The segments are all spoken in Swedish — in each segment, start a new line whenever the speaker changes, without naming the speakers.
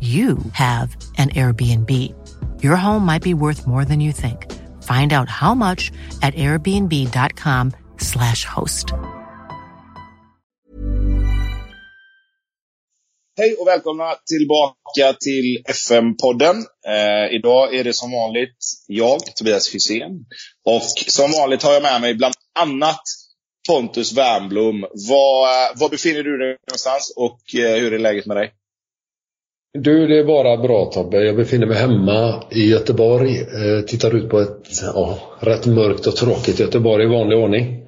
you have an Airbnb. Your home might be worth more than you think. Find out how much at airbnb.com slash host.
Hej och välkomna tillbaka till FM-podden. Eh, idag är det som vanligt jag, Tobias Hysén. Och som vanligt har jag med mig bland annat Pontus Wernbloom. Var, eh, var befinner du dig någonstans och eh, hur är läget med dig?
Du, det är bara bra Tobbe. Jag befinner mig hemma i Göteborg. Eh, tittar ut på ett ja, rätt mörkt och tråkigt Göteborg i vanlig ordning.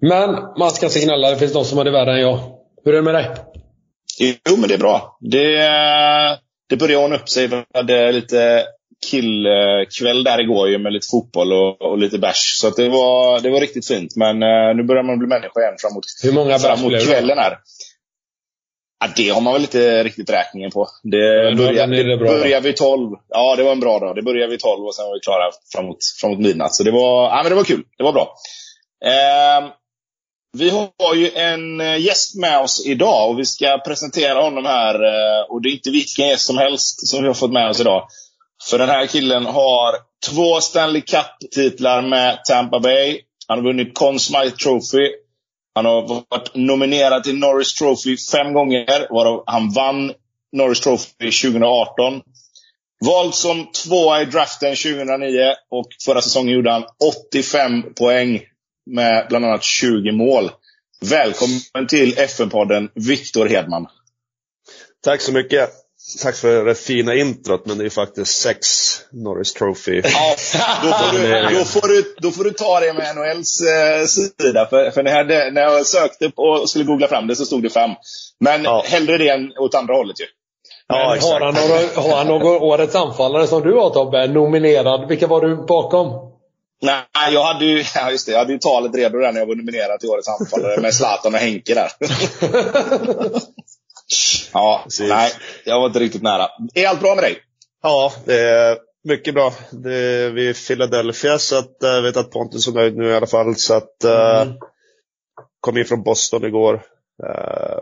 Men man ska inte gnälla. Det finns de som har det värre än jag. Hur är det med dig?
Jo, men det är bra. Det, det börjar ordna upp sig. Vi hade lite killkväll där igår ju med lite fotboll och, och lite bärs. Så det, var, det var riktigt fint. Men uh, nu börjar man bli människa igen framåt,
Hur många
framåt kvällen här. Ja, det har man väl inte riktigt räkningen på. Det, börjar vid 12. Ja, det var en bra dag. Det började vid 12 och sen var vi klara framåt, framåt midnatt. Så det var, ja, men det var kul. Det var bra. Eh, vi har ju en eh, gäst med oss idag och vi ska presentera honom här. eh, Och det är inte vilken gäst som helst som vi har fått med oss idag. För den här killen har två Stanley Cup-titlar med Tampa Bay. Han har vunnit Conn Smythe Trophy. Han har varit nominerad till Norris Trophy fem gånger, varav han vann Norris Trophy 2018. Vald som tvåa i draften 2009 och förra säsongen gjorde han 85 poäng med bland annat 20 mål. Välkommen till FN-podden, Viktor Hedman.
Tack så mycket. Tack för det fina introt, men det är faktiskt sex Norris Trophy.
Ja, då, får du, då, får du, då får du ta det med NHLs eh, sida. För, för när, jag, när jag sökte på och skulle googla fram det så stod det fem. Men
Ja.
hellre det än åt andra hållet ju.
Men
Ja,
har, han några, har han någon årets anfallare som du har Tobbe? Nominerad. Vilka var du bakom?
Nej, jag hade ju, ja, just det, jag hade ju talet redo där när jag var nominerad till Årets anfallare med Zlatan och Henke där. ja,
Precis.
nej, jag var inte riktigt nära. Är allt bra med dig?
Ja, det är mycket bra. Det är vi är i Philadelphia, så att, eh, jag vet att Pontus är nöjd nu i alla fall. Så att, eh,
Mm.
kom in från Boston igår. Eh,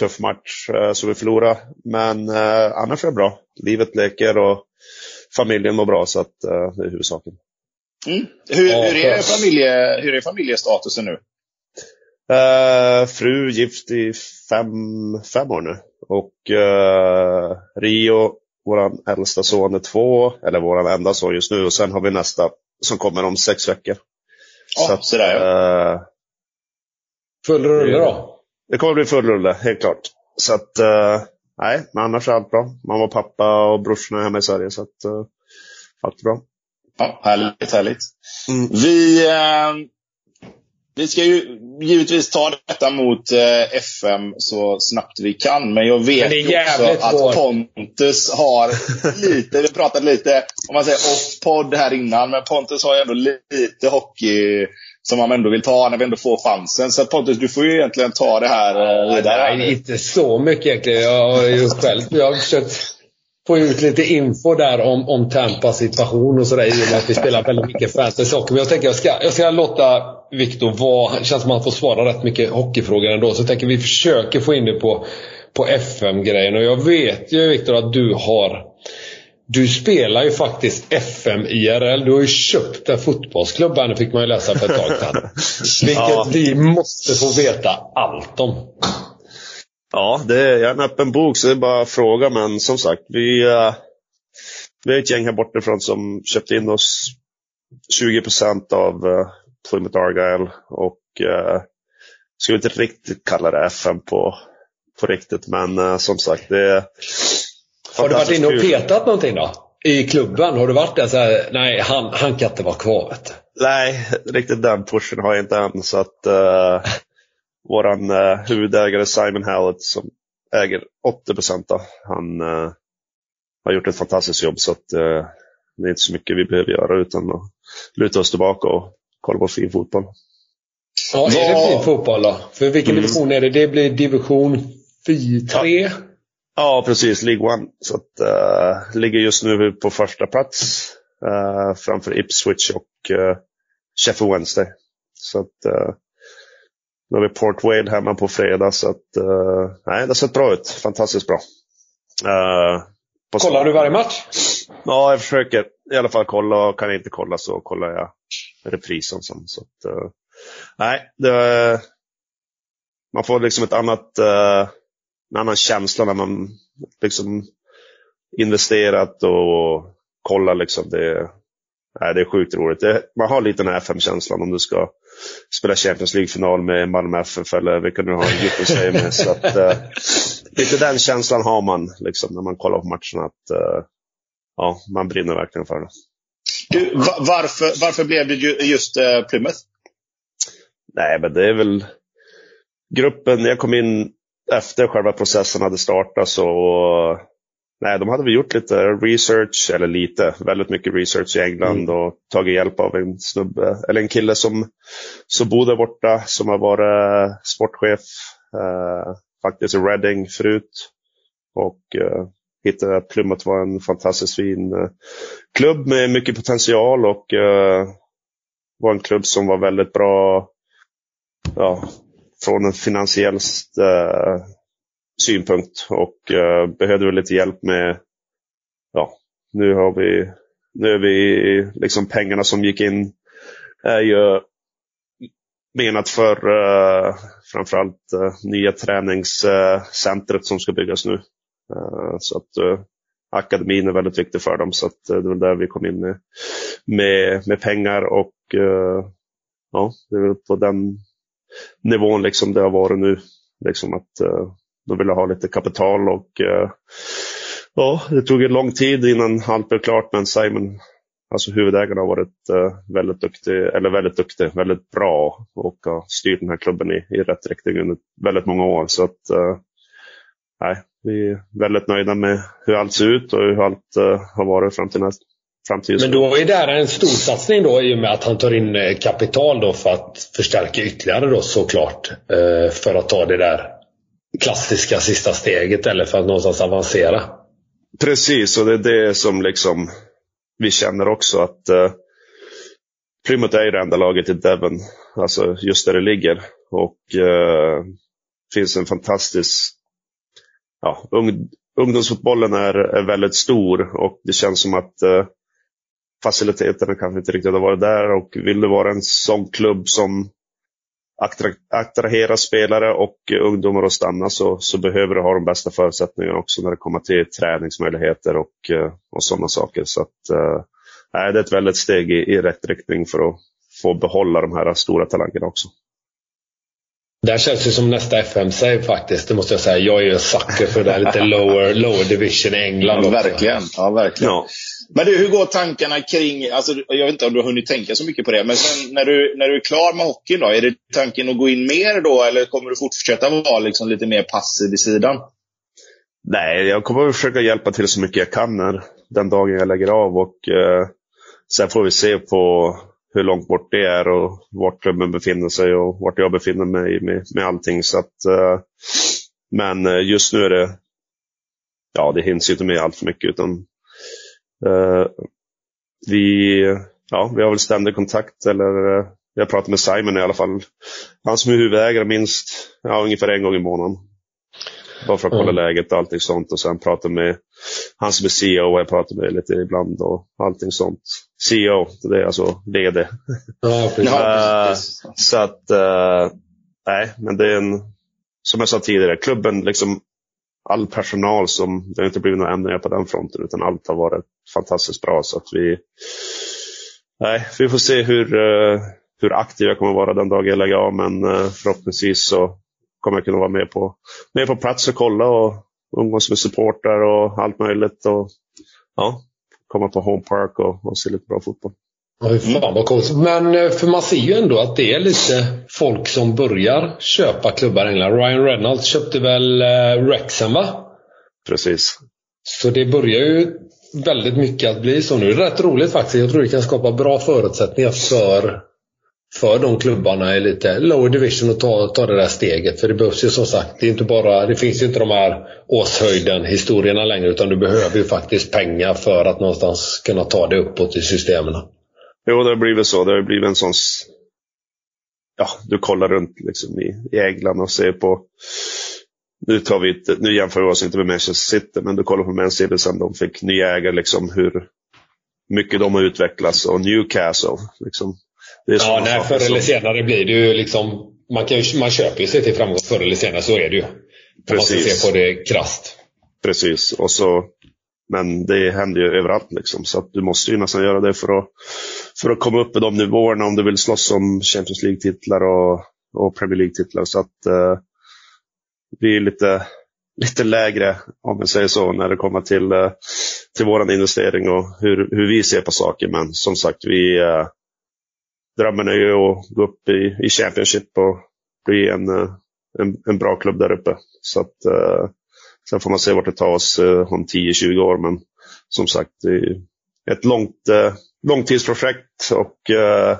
tuff match, så vi förlorade. Men annars är det bra. Livet leker och familjen mår bra, så att, det är huvudsaken.
Mm. Hur,
Ja,
hur, är familje, hur är familjestatusen nu?
Eh, fru gift i fem, fem år nu. Och eh, Rio, vår äldsta son, är två. Eller vår enda son just nu. Och sen har vi nästa som kommer om sex veckor.
Ja,
att,
sådär ja.
eh,
Full rulle då?
det kommer bli full rulle, helt klart. Så att, eh, nej, men annars är allt bra. Mamma och pappa och brorsorna är hemma i Sverige. Så att, eh, allt är bra.
ja. Härligt, härligt.
Mm.
Vi, eh, vi ska ju givetvis ta detta mot eh, FM så snabbt vi kan. Men jag vet
Men
också att
svårt.
Pontus har lite, vi pratat lite om man säger off-podd här innan, men Pontus har ju ändå lite hockey som man ändå vill ta när vi ändå får chansen. Så Pontus, du får ju egentligen ta det här eh, vidare.
Nej, inte så mycket egentligen. Jag har ju själv jag har försökt få ut lite info där om, om Tampas situation och sådär i och med att vi spelar väldigt mycket fantasy hockey. Men jag tänker jag ska, jag ska låta Viktor vara. Det känns som att han får svara rätt mycket hockeyfrågor ändå. Så jag tänker vi försöker få in det på, på FM-grejen. Och jag vet ju Viktor att du har du spelar ju faktiskt FM IRL. Du har ju köpt en fotbollsklubb här, nu fick man ju läsa för ett tag sedan. Vilket
Ja.
vi måste få veta allt om.
Ja, det är en öppen bok så det är bara att fråga. Men som sagt, vi, uh, vi är ett gäng här bortifrån som köpte in oss 20 procent av uh, Plymouth Argyle och uh, skulle inte riktigt kalla det FM på, på riktigt. Men som sagt, det är
Har du varit inne och petat någonting då? I klubben? Har du varit där så här, nej han, han kan inte vara kvar vet du.
Nej, riktigt den pushen har jag inte än. Så att uh, våran uh, huvudägare Simon Hallett som äger 80 procent, han uh, har gjort ett fantastiskt jobb. Så att uh, det är inte så mycket vi behöver göra utan att luta oss tillbaka och kolla på fin fotboll.
Ja, är det fin fotboll då? För vilken mm. division är det? Det blir division 4, 3? Ja.
ja, precis. League One. Så att, uh, ligger just nu på första plats uh, framför Ipswich och uh, Sheffield Wednesday. Så att, nu har vi Port Wade hemma på fredag. Så att, uh, nej, det har sett bra ut. Fantastiskt bra.
Uh, Kollar du varje match?
Ja, jag försöker i alla fall kolla. Kan jag inte kolla så kollar jag reprisen. Sen, så att, uh, nej, det, man får liksom ett annat, en annan känsla när man liksom investerat och kollar. Liksom det, nej, det är sjukt roligt. Det, man har lite den här FM-känslan om du ska spela Champions League-final med Malmö FF eller nu har Djurgården säger med. Så att, uh, lite den känslan har man liksom, när man kollar på matcherna. Att, uh, ja, man brinner verkligen för det.
Du, varför, varför blev det just uh, Plymouth?
Nej, men det är väl gruppen. Jag kom in efter själva processen hade startat så Nej, de hade väl gjort lite research, eller lite, väldigt mycket research i England mm. och tagit hjälp av en snubbe, eller en kille som, som bor där borta, som har varit sportchef eh, faktiskt i Reading förut. Och eh, hittade att Plymouth var en fantastiskt fin eh, klubb med mycket potential och eh, var en klubb som var väldigt bra ja, från en finansiell eh, synpunkt och eh, behövde lite hjälp med, ja, nu har vi, nu är vi liksom pengarna som gick in är ju menat för uh, framförallt uh, nya träningscentret uh, som ska byggas nu. Uh, så att uh, akademin är väldigt viktig för dem så att det var där vi kom in med, med, med pengar och ja, det är väl på den nivån liksom det har varit nu. Liksom att de ville ha lite kapital och eh, ja, det tog en lång tid innan allt blev klart. Men Simon, alltså huvudägaren har varit eh, väldigt duktig, eller väldigt duktig, väldigt bra och har styrt den här klubben i, i rätt riktning under väldigt många år. Så att, eh, nej, vi är väldigt nöjda med hur allt ser ut och hur allt har varit fram till nästa
men då är det här en stor satsning då i och med att han tar in kapital då för att förstärka ytterligare då såklart. För att ta det där klassiska sista steget eller för att någonstans avancera.
Precis, och det är det som liksom vi känner också att eh, Plymouth är det enda laget i Devon, alltså just där det ligger. Och eh, finns en fantastisk, ja, ung, ungdomsfotbollen är, är väldigt stor och det känns som att eh, faciliteterna kanske inte riktigt har varit där och vill du vara en sån klubb som attrahera spelare och ungdomar att stanna så, så behöver du ha de bästa förutsättningarna också när det kommer till träningsmöjligheter och, eh, och sådana saker. Så att, äh, det är ett väldigt steg i, i rätt riktning för att få behålla de här stora talangerna också.
Det känns det som nästa FM-save faktiskt, det måste jag säga. Jag är ju sucker för det där lite lower, lower division i England
ja, Verkligen. Ja, verkligen. Ja. Men du, hur går tankarna kring, alltså, jag vet inte om du har hunnit tänka så mycket på det, men sen när du, när du är klar med hockeyn då, är det tanken att gå in mer då eller kommer du fortsätta vara liksom lite mer passiv i sidan?
Nej, jag kommer att försöka hjälpa till så mycket jag kan när, den dagen jag lägger av och eh, sen får vi se på hur långt bort det är och vart klubben befinner sig och vart jag befinner mig med, med allting. Så att, eh, men eh, just nu är det, ja det hinns ju inte med allt för mycket utan vi, ja, vi har väl ständig kontakt, eller uh, jag pratar med Simon i alla fall. Han som är huvudägare minst ja, ungefär en gång i månaden. Bara för att kolla mm. läget och allting sånt. Och sen prata med han som är CEO, jag pratar med lite ibland och allting sånt. CEO, det är alltså VD. Ja, uh, så att, uh, nej, men det är en som jag sa tidigare, klubben, liksom all personal som, det har inte blivit några ändringar på den fronten utan allt har varit fantastiskt bra. Så att vi, nej, vi får se hur, eh, hur aktiv jag kommer vara den dagen jag lägger av men eh, förhoppningsvis så kommer jag kunna vara med på, med på plats och kolla och umgås med supportrar och allt möjligt. Och, ja, komma på Home Park och, och se lite bra fotboll.
Ja, fan vad coolt. Men eh, för man ser ju ändå att det är lite folk som börjar köpa klubbar i England. Ryan Reynolds köpte väl eh, Wrexham va?
Precis.
Så det börjar ju väldigt mycket att bli så nu. Rätt roligt faktiskt. Jag tror det kan skapa bra förutsättningar för, för de klubbarna i lite lower division att ta, ta det där steget. För det behövs ju som sagt, det, är inte bara, det finns ju inte de här åshöjden historierna längre utan du behöver ju faktiskt pengar för att någonstans kunna ta det uppåt i systemen.
Jo, det har blivit så. Det har blivit en sån... Ja, du kollar runt liksom i, i England och ser på... Nu, tar vi inte, nu jämför vi oss inte med Manchester City, men du kollar på Man City sen de fick nya ägare, liksom hur mycket de har utvecklats. Och Newcastle. Liksom,
det är ja, nej, förr eller senare blir det ju liksom... Man, kan ju, man köper ju sig till framgång förr eller senare, så är det ju. Precis. Man ska se på det krasst.
Precis, och så men det händer ju överallt liksom. Så att du måste ju nästan göra det för att, för att komma upp i de nivåerna om du vill slåss om Champions League-titlar och, och Premier League-titlar. Så att eh, vi är lite, lite lägre, om man säger så, när det kommer till, eh, till vår investering och hur, hur vi ser på saker. Men som sagt, vi eh, drömmen är ju att gå upp i, i Championship och bli en, eh, en, en bra klubb där uppe. Så att eh, Sen får man se vart det tar oss eh, om 10-20 år. Men som sagt, det är ett långt, eh, långtidsprojekt och eh,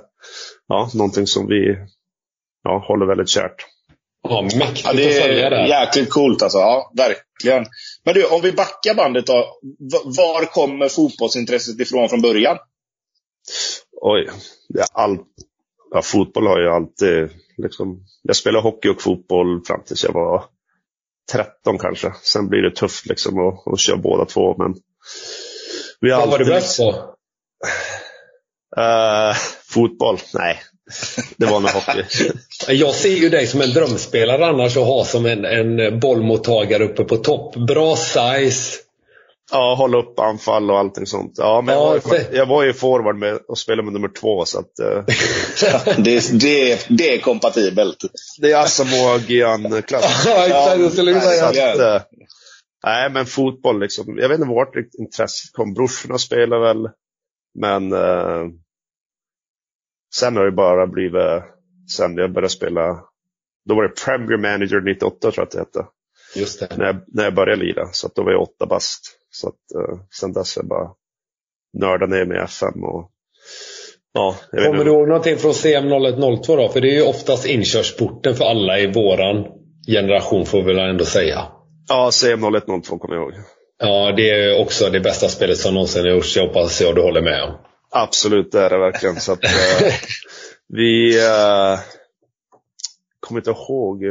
ja, någonting som vi ja, håller väldigt kärt.
Ja, mäktigt ja, det är det. jäkligt coolt alltså. Ja, verkligen. Men du, om vi backar bandet då. Var kommer fotbollsintresset ifrån från början?
Oj, det är all, ja, fotboll har ju alltid... Liksom, jag spelade hockey och fotboll fram tills jag var 13 kanske. Sen blir det tufft liksom att, att köra båda två. Men
vi Vad var du bäst på?
Uh, fotboll? Nej, det var nog hockey.
Jag ser ju dig som en drömspelare annars och ha som en, en bollmottagare uppe på topp. Bra size.
Ja, hålla upp anfall och allting sånt. Ja, men ja, jag, var, jag var ju forward med och spelade med nummer två. Så att, uh...
det, det, det är kompatibelt.
Det är Asamoah Gyan-klass. ja, uh, nej, men fotboll liksom. Jag vet inte vart intresset kom. Brorsorna spelar väl. Men uh, sen har det bara blivit, sen jag började spela, då var det Premier Manager 98 tror jag att det hette.
Just det.
När jag, när jag började lira. Så då var jag åtta bast. Så att, uh, sen dess har jag bara nördat ner med FM. Och,
ja, Kommer du ihåg någonting från CM 0102 då? För det är ju oftast inkörsporten för alla i våran generation får vi väl ändå säga.
Ja, CM 0102 kommer jag ihåg.
Ja, det är också det bästa spelet som någonsin har gjorts. Jag hoppas jag du håller med om.
Absolut, det är det verkligen. Så att, uh, vi uh, kommer inte ihåg.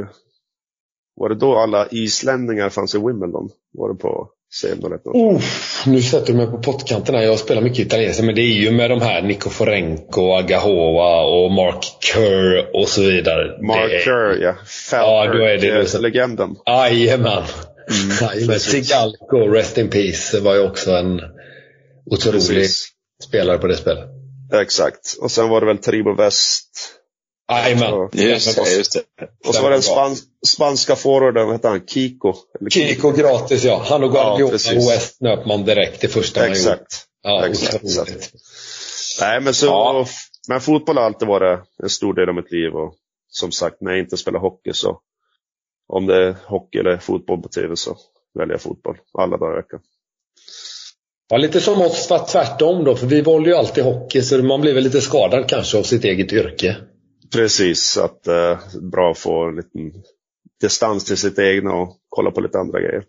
Var det då alla islänningar fanns i Wimbledon? Var det på
Oh, nu sätter du mig på pottkanten här. Jag spelar mycket italienska, men det är ju med de här Nico Forenko, Agahoa och Mark Kerr och så vidare.
Mark är... Kerr, ja. Falkirk, ja, då är det så... legenden.
Jajamän. Mm, Sigalko, Rest in Peace, var ju också en otrolig precis. spelare på det spelet.
Exakt. Och sen var det väl Tribo West
Jajamän.
Just, det, just det.
Och så var det den span, spanska forwarden, vad hette han? Kiko?
Eller Kiko gratis ja. Han och Guardiola ja, och West nöp man direkt i första man
Exakt. Ja, Exakt. Så. Nej, men, så, ja. men fotboll har alltid varit en stor del av mitt liv. Och som sagt, när jag inte spelar hockey så om det är hockey eller fotboll på tv så väljer jag fotboll alla dagar i veckan.
Ja, lite som oss tvärtom då, för vi valde ju alltid hockey så man blir väl lite skadad kanske av sitt eget yrke.
Precis, att eh, bra att få en liten distans till sitt egna och kolla på lite andra grejer.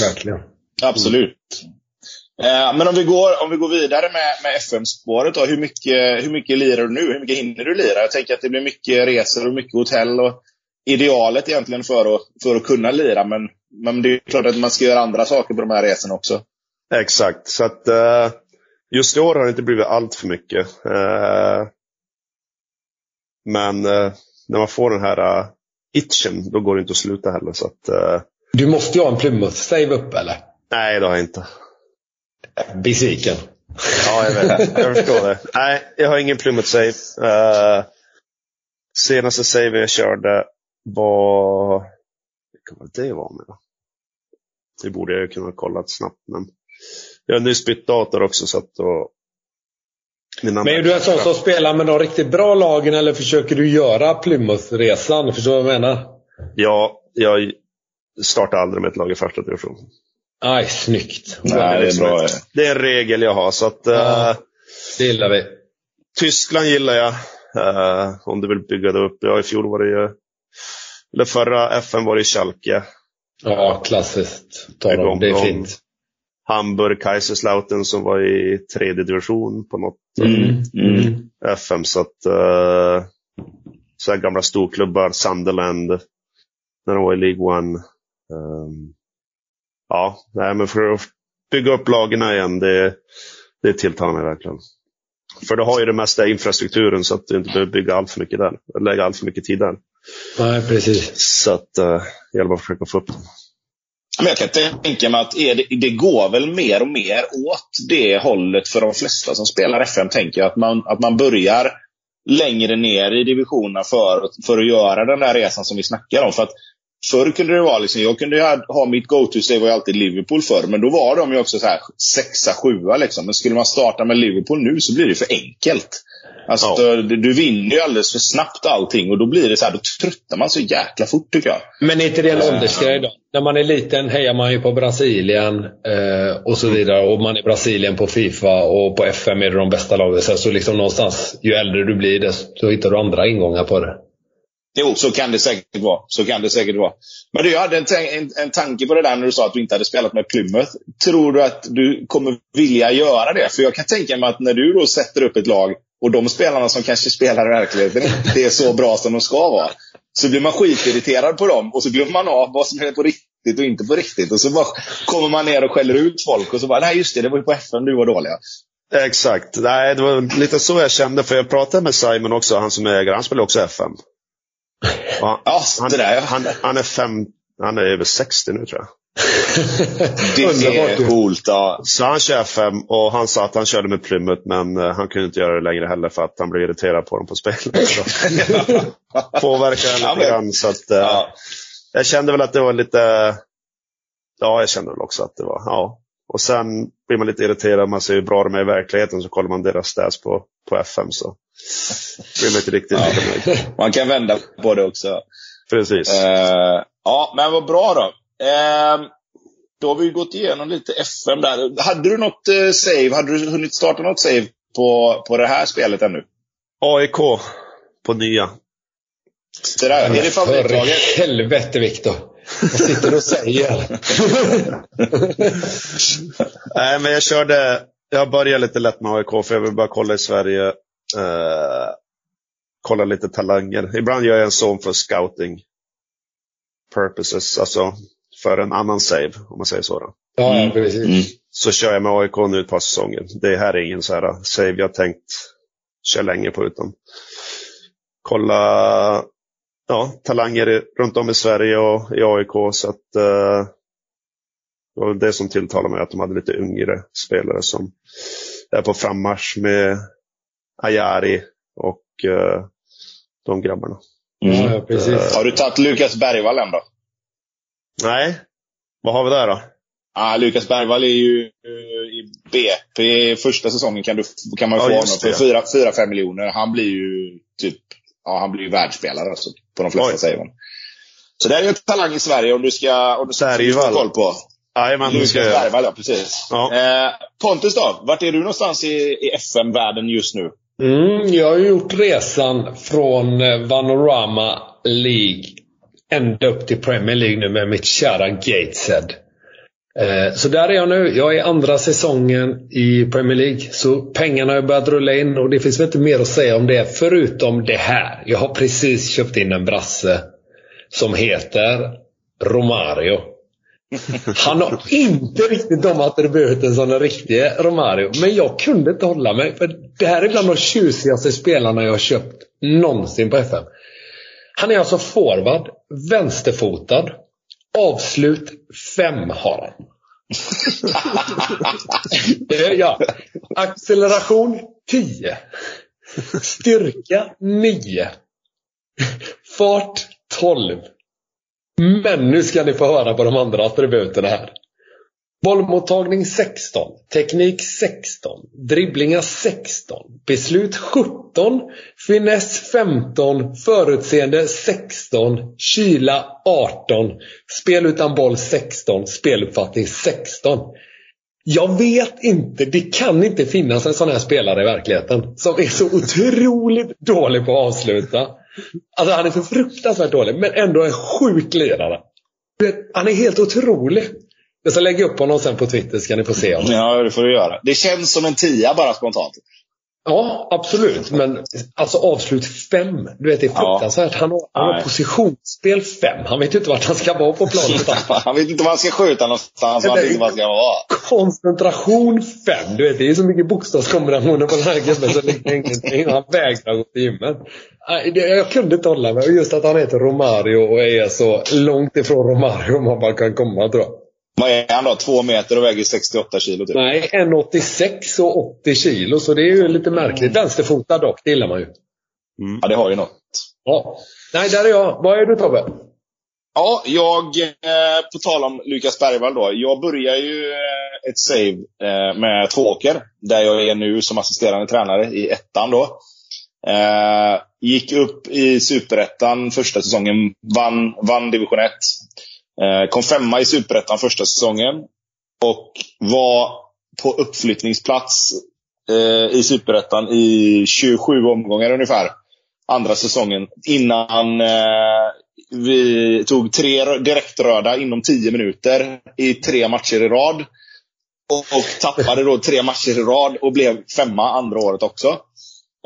Verkligen.
Absolut. Eh, men om vi går, om vi går vidare med, med FM-spåret Hur mycket, hur mycket lirar du nu? Hur mycket hinner du lira? Jag tänker att det blir mycket resor och mycket hotell. Och idealet egentligen för att, för att kunna lira. Men, men det är klart att man ska göra andra saker på de här resorna också.
Exakt. Så att eh, just i år har det inte blivit allt för mycket. Eh, men eh, när man får den här uh, itchen, då går det inte att sluta heller. Så att, uh,
du måste ju ha en Plymouth-save upp eller?
Nej, det har jag inte.
Besviken.
Ja, jag vet. Jag förstår det. Nej, jag har ingen Plymouth-save. Uh, senaste saven jag körde var... Vilken var det var med då? Det borde jag kunna ha kollat snabbt, men jag har nyss bytt dator också så att då...
Men är du en sån som spelar med de riktigt bra lagen eller försöker du göra Plymouth-resan? Förstår du vad jag menar?
Ja, jag startar aldrig med ett lag i första division.
Aj, snyggt.
Nej, det är bra.
Det är en regel jag har. Så att,
ja, uh, det gillar vi.
Tyskland gillar jag. Uh, om du vill bygga det upp. Ja, i fjol var det ju... Eller förra FN var det i Schalke.
Ja, klassiskt. Ta dem. Det är fint.
Hamburg, Kaiserslautern som var i tredje division på något
mm, mm.
FM. Så att, uh, så här gamla storklubbar, Sunderland, när de var i League One. Um, ja, nej, men för att bygga upp lagen igen, det, det tilltalar mig verkligen. För du har ju det mesta infrastrukturen så att du inte behöver bygga allt för mycket där. Lägga allt för mycket tid där.
Nej, precis.
Så att uh, det gäller bara att försöka få upp det.
Men jag kan tänka mig att det, det, går väl mer och mer åt det hållet för de flesta som spelar FM. Tänker att man, att man börjar längre ner i divisionerna för, för att göra den där resan som vi snackar om. För att Förr kunde det vara liksom, jag kunde ha, ha mitt go-to-stay var ju alltid Liverpool förr. Men då var de ju också så här sexa, sjua liksom. Men skulle man starta med Liverpool nu så blir det för enkelt. Alltså, ja. du, du vinner ju alldeles för snabbt allting och då blir det så här, då tröttnar man så jäkla fort tycker jag.
Men är inte det en åldersgrej då? När man är liten hejar man ju på Brasilien eh, och så vidare. Och man är Brasilien på Fifa och på FM är det de bästa lagen. Så liksom någonstans, ju äldre du blir desto hittar du andra ingångar på det.
Jo, så kan det säkert vara. Så kan det säkert vara. Men du, jag hade en, en, en tanke på det där när du sa att du inte hade spelat med Plymouth. Tror du att du kommer vilja göra det? För jag kan tänka mig att när du då sätter upp ett lag och de spelarna som kanske spelar i verkligheten inte är så bra som de ska vara. Så blir man skitirriterad på dem och så glömmer man av vad som är på riktigt och inte på riktigt. Och så bara kommer man ner och skäller ut folk och så bara, nej just det, det var ju på FN du var dåliga.
Exakt. Nej, det var lite så jag kände. För jag pratade med Simon också, han som är ägare. Han spelar också FM.
Han, ja, det där, ja.
han, han, är fem, han är över 60 nu tror jag.
det är coolt. Ja.
Så han kör fem och han sa att han körde med Plymouth men uh, han kunde inte göra det längre heller för att han blev irriterad på dem på spelet. Påverkade ja, lite grann. Så att, uh, ja. Jag kände väl att det var lite... Ja, jag kände väl också att det var... Ja. Och sen blir man lite irriterad. Man ser hur bra de är i verkligheten så kollar man deras stats på, på FM. Så blir man inte riktigt
ja. Man kan vända på det också.
Precis.
Uh, ja, men vad bra då. Uh, då har vi gått igenom lite FM där. Hade du något uh, save? Hade du hunnit starta något save på, på det här spelet ännu?
AIK på nya.
Det där, är det favoritlaget?
För helvete Viktor. Vad sitter du och säger?
Nej, men jag körde... Jag började lite lätt med AIK för jag vill bara kolla i Sverige. Eh, kolla lite talanger. Ibland gör jag en sån för scouting purposes, alltså för en annan save, om man säger så. Då.
Ja, mm. precis. Mm.
Så kör jag med AIK nu ett par säsonger. Det här är ingen så här save jag tänkt köra länge på, utan kolla ja, talanger runt om i Sverige och i AIK. Så att, eh, det var det som tilltalade mig, att de hade lite yngre spelare som är på frammarsch med Ajari och eh, de grabbarna.
Mm. Ja, precis.
Har du tagit Lukas Bergvall än då?
Nej. Vad har vi där då?
Ah, Lukas Bergvall är ju uh, i BP. Första säsongen kan, du, kan man få ja, honom för 4-5 miljoner. Han blir ju typ ja, han blir ju världsspelare alltså, på de flesta säger man. Så det är ju en talang i Sverige om du ska, om du ska ha koll på.
Jajamän,
Lukas Bergvall, ja precis. Ja. Eh, Pontus då? Vart är du någonstans i, i FM-världen just nu?
Mm, jag har gjort resan från eh, Vanorama League ända upp till Premier League nu med mitt kära Gateshead. Eh, så där är jag nu. Jag är andra säsongen i Premier League. Så pengarna har börjat rulla in och det finns väl inte mer att säga om det förutom det här. Jag har precis köpt in en brasse som heter Romario. Han har inte riktigt de attributen som den riktige Romario. Men jag kunde inte hålla mig. För Det här är bland de tjusigaste spelarna jag har köpt någonsin på FM. Han är alltså forward. Vänsterfotad. Avslut 5 har han. ja. Acceleration 10. Styrka 9. Fart 12. Men nu ska ni få höra på de andra attributen här. Bollmottagning 16. Teknik 16. Dribblingar 16. Beslut 17. Finess 15. Förutseende 16. Kyla 18. Spel utan boll 16. Speluppfattning 16. Jag vet inte, det kan inte finnas en sån här spelare i verkligheten som är så otroligt dålig på att avsluta. Alltså han är så fruktansvärt dålig, men ändå en sjuk lirare. Han är helt otrolig. Jag ska lägga upp honom sen på Twitter ska ni få se honom.
Ja, det får du göra. Det känns som en tia bara spontant.
Ja, absolut. Men alltså avslut fem. Du vet, det är fruktansvärt. Han har, han har positionsspel fem. Han vet inte vart han ska vara på planen.
han vet inte var han ska skjuta någonstans. Han vet inte var han ska vara.
Koncentration fem. Du vet, det är så mycket bokstavskombinationer på den här gubben så det ingenting. Han vägrar gå till gymmet. Jag kunde inte hålla mig. Just att han heter Romario och är så långt ifrån Romario man bara kan komma tror jag.
Vad är han då? Två meter och väger 68 kilo? Typ.
Nej, 1,86 och 80 kilo. Så det är ju lite märkligt. Vänsterfotad dock, det gillar man ju.
Mm. Ja, det har ju något.
Ja. Nej, där är jag. Vad är du Tobbe?
Ja, jag, eh, på tal om Lukas Bergvall då. Jag börjar ju eh, ett save eh, med Tvååker, där jag är nu som assisterande tränare i ettan då. Eh, gick upp i Superettan första säsongen, vann, vann division 1. Eh, kom femma i Superettan första säsongen. Och var på uppflyttningsplats eh, i Superettan i 27 omgångar ungefär. Andra säsongen. Innan eh, vi tog tre direktröda inom 10 minuter i tre matcher i rad. Och, och tappade då tre matcher i rad och blev femma andra året också.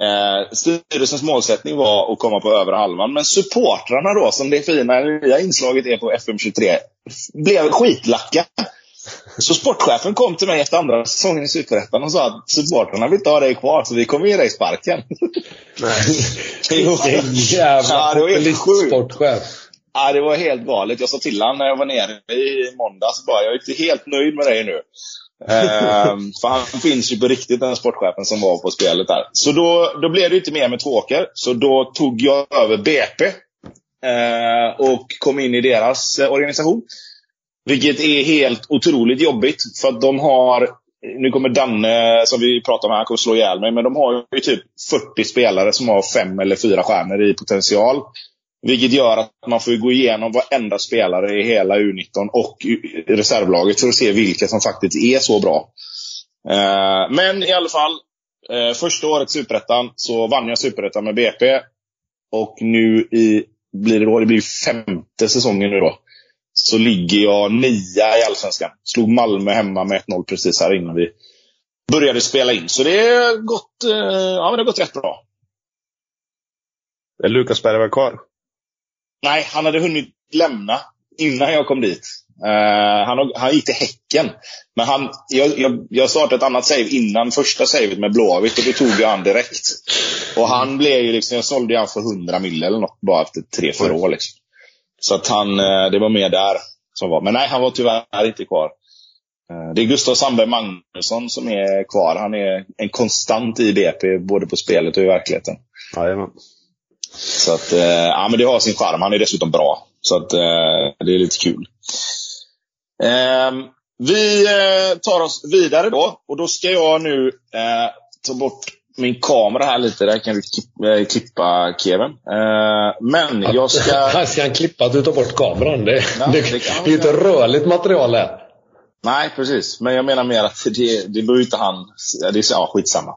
Eh, styrelsens målsättning var att komma på över halvan, men supportrarna då, som det fina nya inslaget är på FM23, blev skitlacka. Så sportchefen kom till mig efter andra säsongen i Superettan och sa att supportrarna vill inte ha dig kvar, så vi kommer ge dig sparken.
Nej. Vilken jävla ja, sportchef.
Ja, det var helt galet. Jag sa till honom när jag var nere i måndags bara, jag är inte helt nöjd med dig nu Ehm, för han finns ju på riktigt, den sportchefen som var på spelet där. Så då, då blev det inte mer med Tvååker. Så då tog jag över BP. Eh, och kom in i deras eh, organisation. Vilket är helt otroligt jobbigt. För att de har, nu kommer Danne, eh, som vi pratade om här, kommer slå ihjäl mig. Men de har ju typ 40 spelare som har fem eller fyra stjärnor i potential. Vilket gör att man får gå igenom varenda spelare i hela U19 och reservlaget för att se vilka som faktiskt är så bra. Eh, men i alla fall, eh, första året i Superettan så vann jag Superettan med BP. Och nu i, blir det då, det blir femte säsongen nu då. Så ligger jag nia i Allsvenskan. Slog Malmö hemma med 1-0 precis här innan vi började spela in. Så det har gått, eh, ja, det har gått rätt bra.
Är Lukas Bergvall kvar?
Nej, han hade hunnit lämna innan jag kom dit. Uh, han, han gick till Häcken. Men han, jag, jag, jag startade ett annat save innan första savet med Blåvitt och då tog jag han direkt. Och han blev ju liksom, jag sålde han för 100 mil eller något bara efter tre, fyra år. Liksom. Så att han, uh, det var mer där som var. Men nej, han var tyvärr inte kvar. Uh, det är Gustav Sandberg Magnusson som är kvar. Han är en konstant i BP, både på spelet och i verkligheten.
Jajamän.
Så att, eh, ja men det har sin charm. Han är dessutom bra. Så att eh, det är lite kul. Eh, vi eh, tar oss vidare då. Och då ska jag nu eh, ta bort min kamera här lite. Där kan du eh, klippa, Kevin. men jag ska...
ska han klippa att du tar bort kameran? Det, ja, det, det, det är ju inte rörligt material här.
Nej, precis. Men jag menar mer att det, det behöver inte han... Det är ja, skitsamma.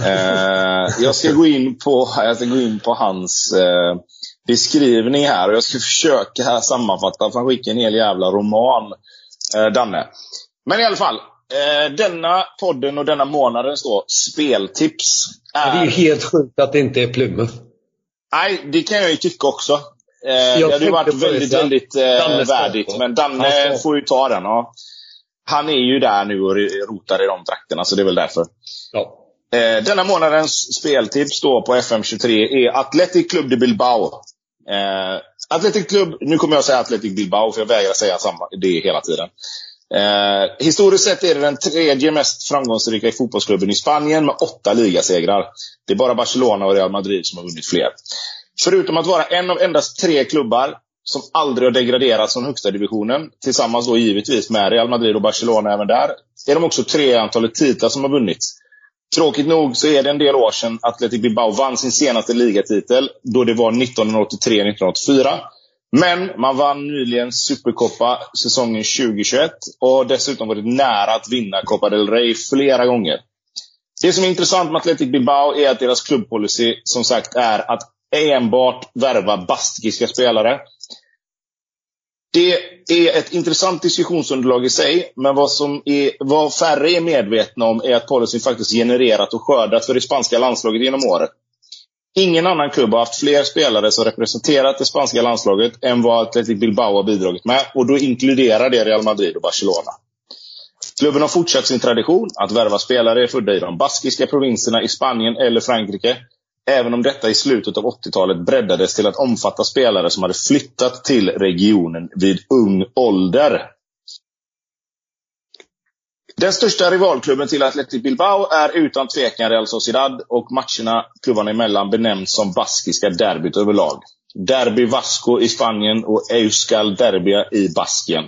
Eh, jag, ska gå in på, jag ska gå in på hans eh, beskrivning här och jag ska försöka här sammanfatta, för han skickar en hel jävla roman, eh, Danne. Men i alla fall, eh, denna podden och denna månadens då, speltips. Är...
Det är ju helt sjukt att det inte är Plymouth.
Nej, det kan jag ju tycka också. Eh, det hade ju varit väldigt, väldigt eh, värdigt. Men Danne får ju ta den. Ja. Han är ju där nu och rotar i de trakterna, så det är väl därför.
Ja.
Eh, denna månadens speltips då på FM23 är Athletic Club de Bilbao. Eh, Athletic Club, nu kommer jag säga Athletic Bilbao för jag vägrar säga samma, det hela tiden. Eh, historiskt sett är det den tredje mest framgångsrika i fotbollsklubben i Spanien med åtta ligasegrar. Det är bara Barcelona och Real Madrid som har vunnit fler. Förutom att vara en av endast tre klubbar som aldrig har degraderats från högsta divisionen, tillsammans då givetvis med Real Madrid och Barcelona även där, är de också tre antalet titlar som har vunnits. Tråkigt nog så är det en del år sedan Athletic Bilbao vann sin senaste ligatitel, då det var 1983-1984. Men man vann nyligen Supercopa säsongen 2021 och dessutom varit nära att vinna Copa del Rey flera gånger. Det som är intressant med Athletic Bilbao är att deras klubbpolicy som sagt är att enbart värva baskiska spelare. Det är ett intressant diskussionsunderlag i sig, men vad, som är, vad färre är medvetna om är att policyn faktiskt genererat och skördat för det spanska landslaget genom året. Ingen annan klubb har haft fler spelare som representerat det spanska landslaget än vad Athletic Bilbao har bidragit med, och då inkluderar det Real Madrid och Barcelona. Klubben har fortsatt sin tradition att värva spelare födda i de baskiska provinserna i Spanien eller Frankrike, Även om detta i slutet av 80-talet breddades till att omfatta spelare som hade flyttat till regionen vid ung ålder. Den största rivalklubben till Athletic Bilbao är utan tvekan Real Sociedad och matcherna klubbarna emellan benämns som baskiska derbyt överlag. Derby Vasco i Spanien och Euskal Derbia i Baskien.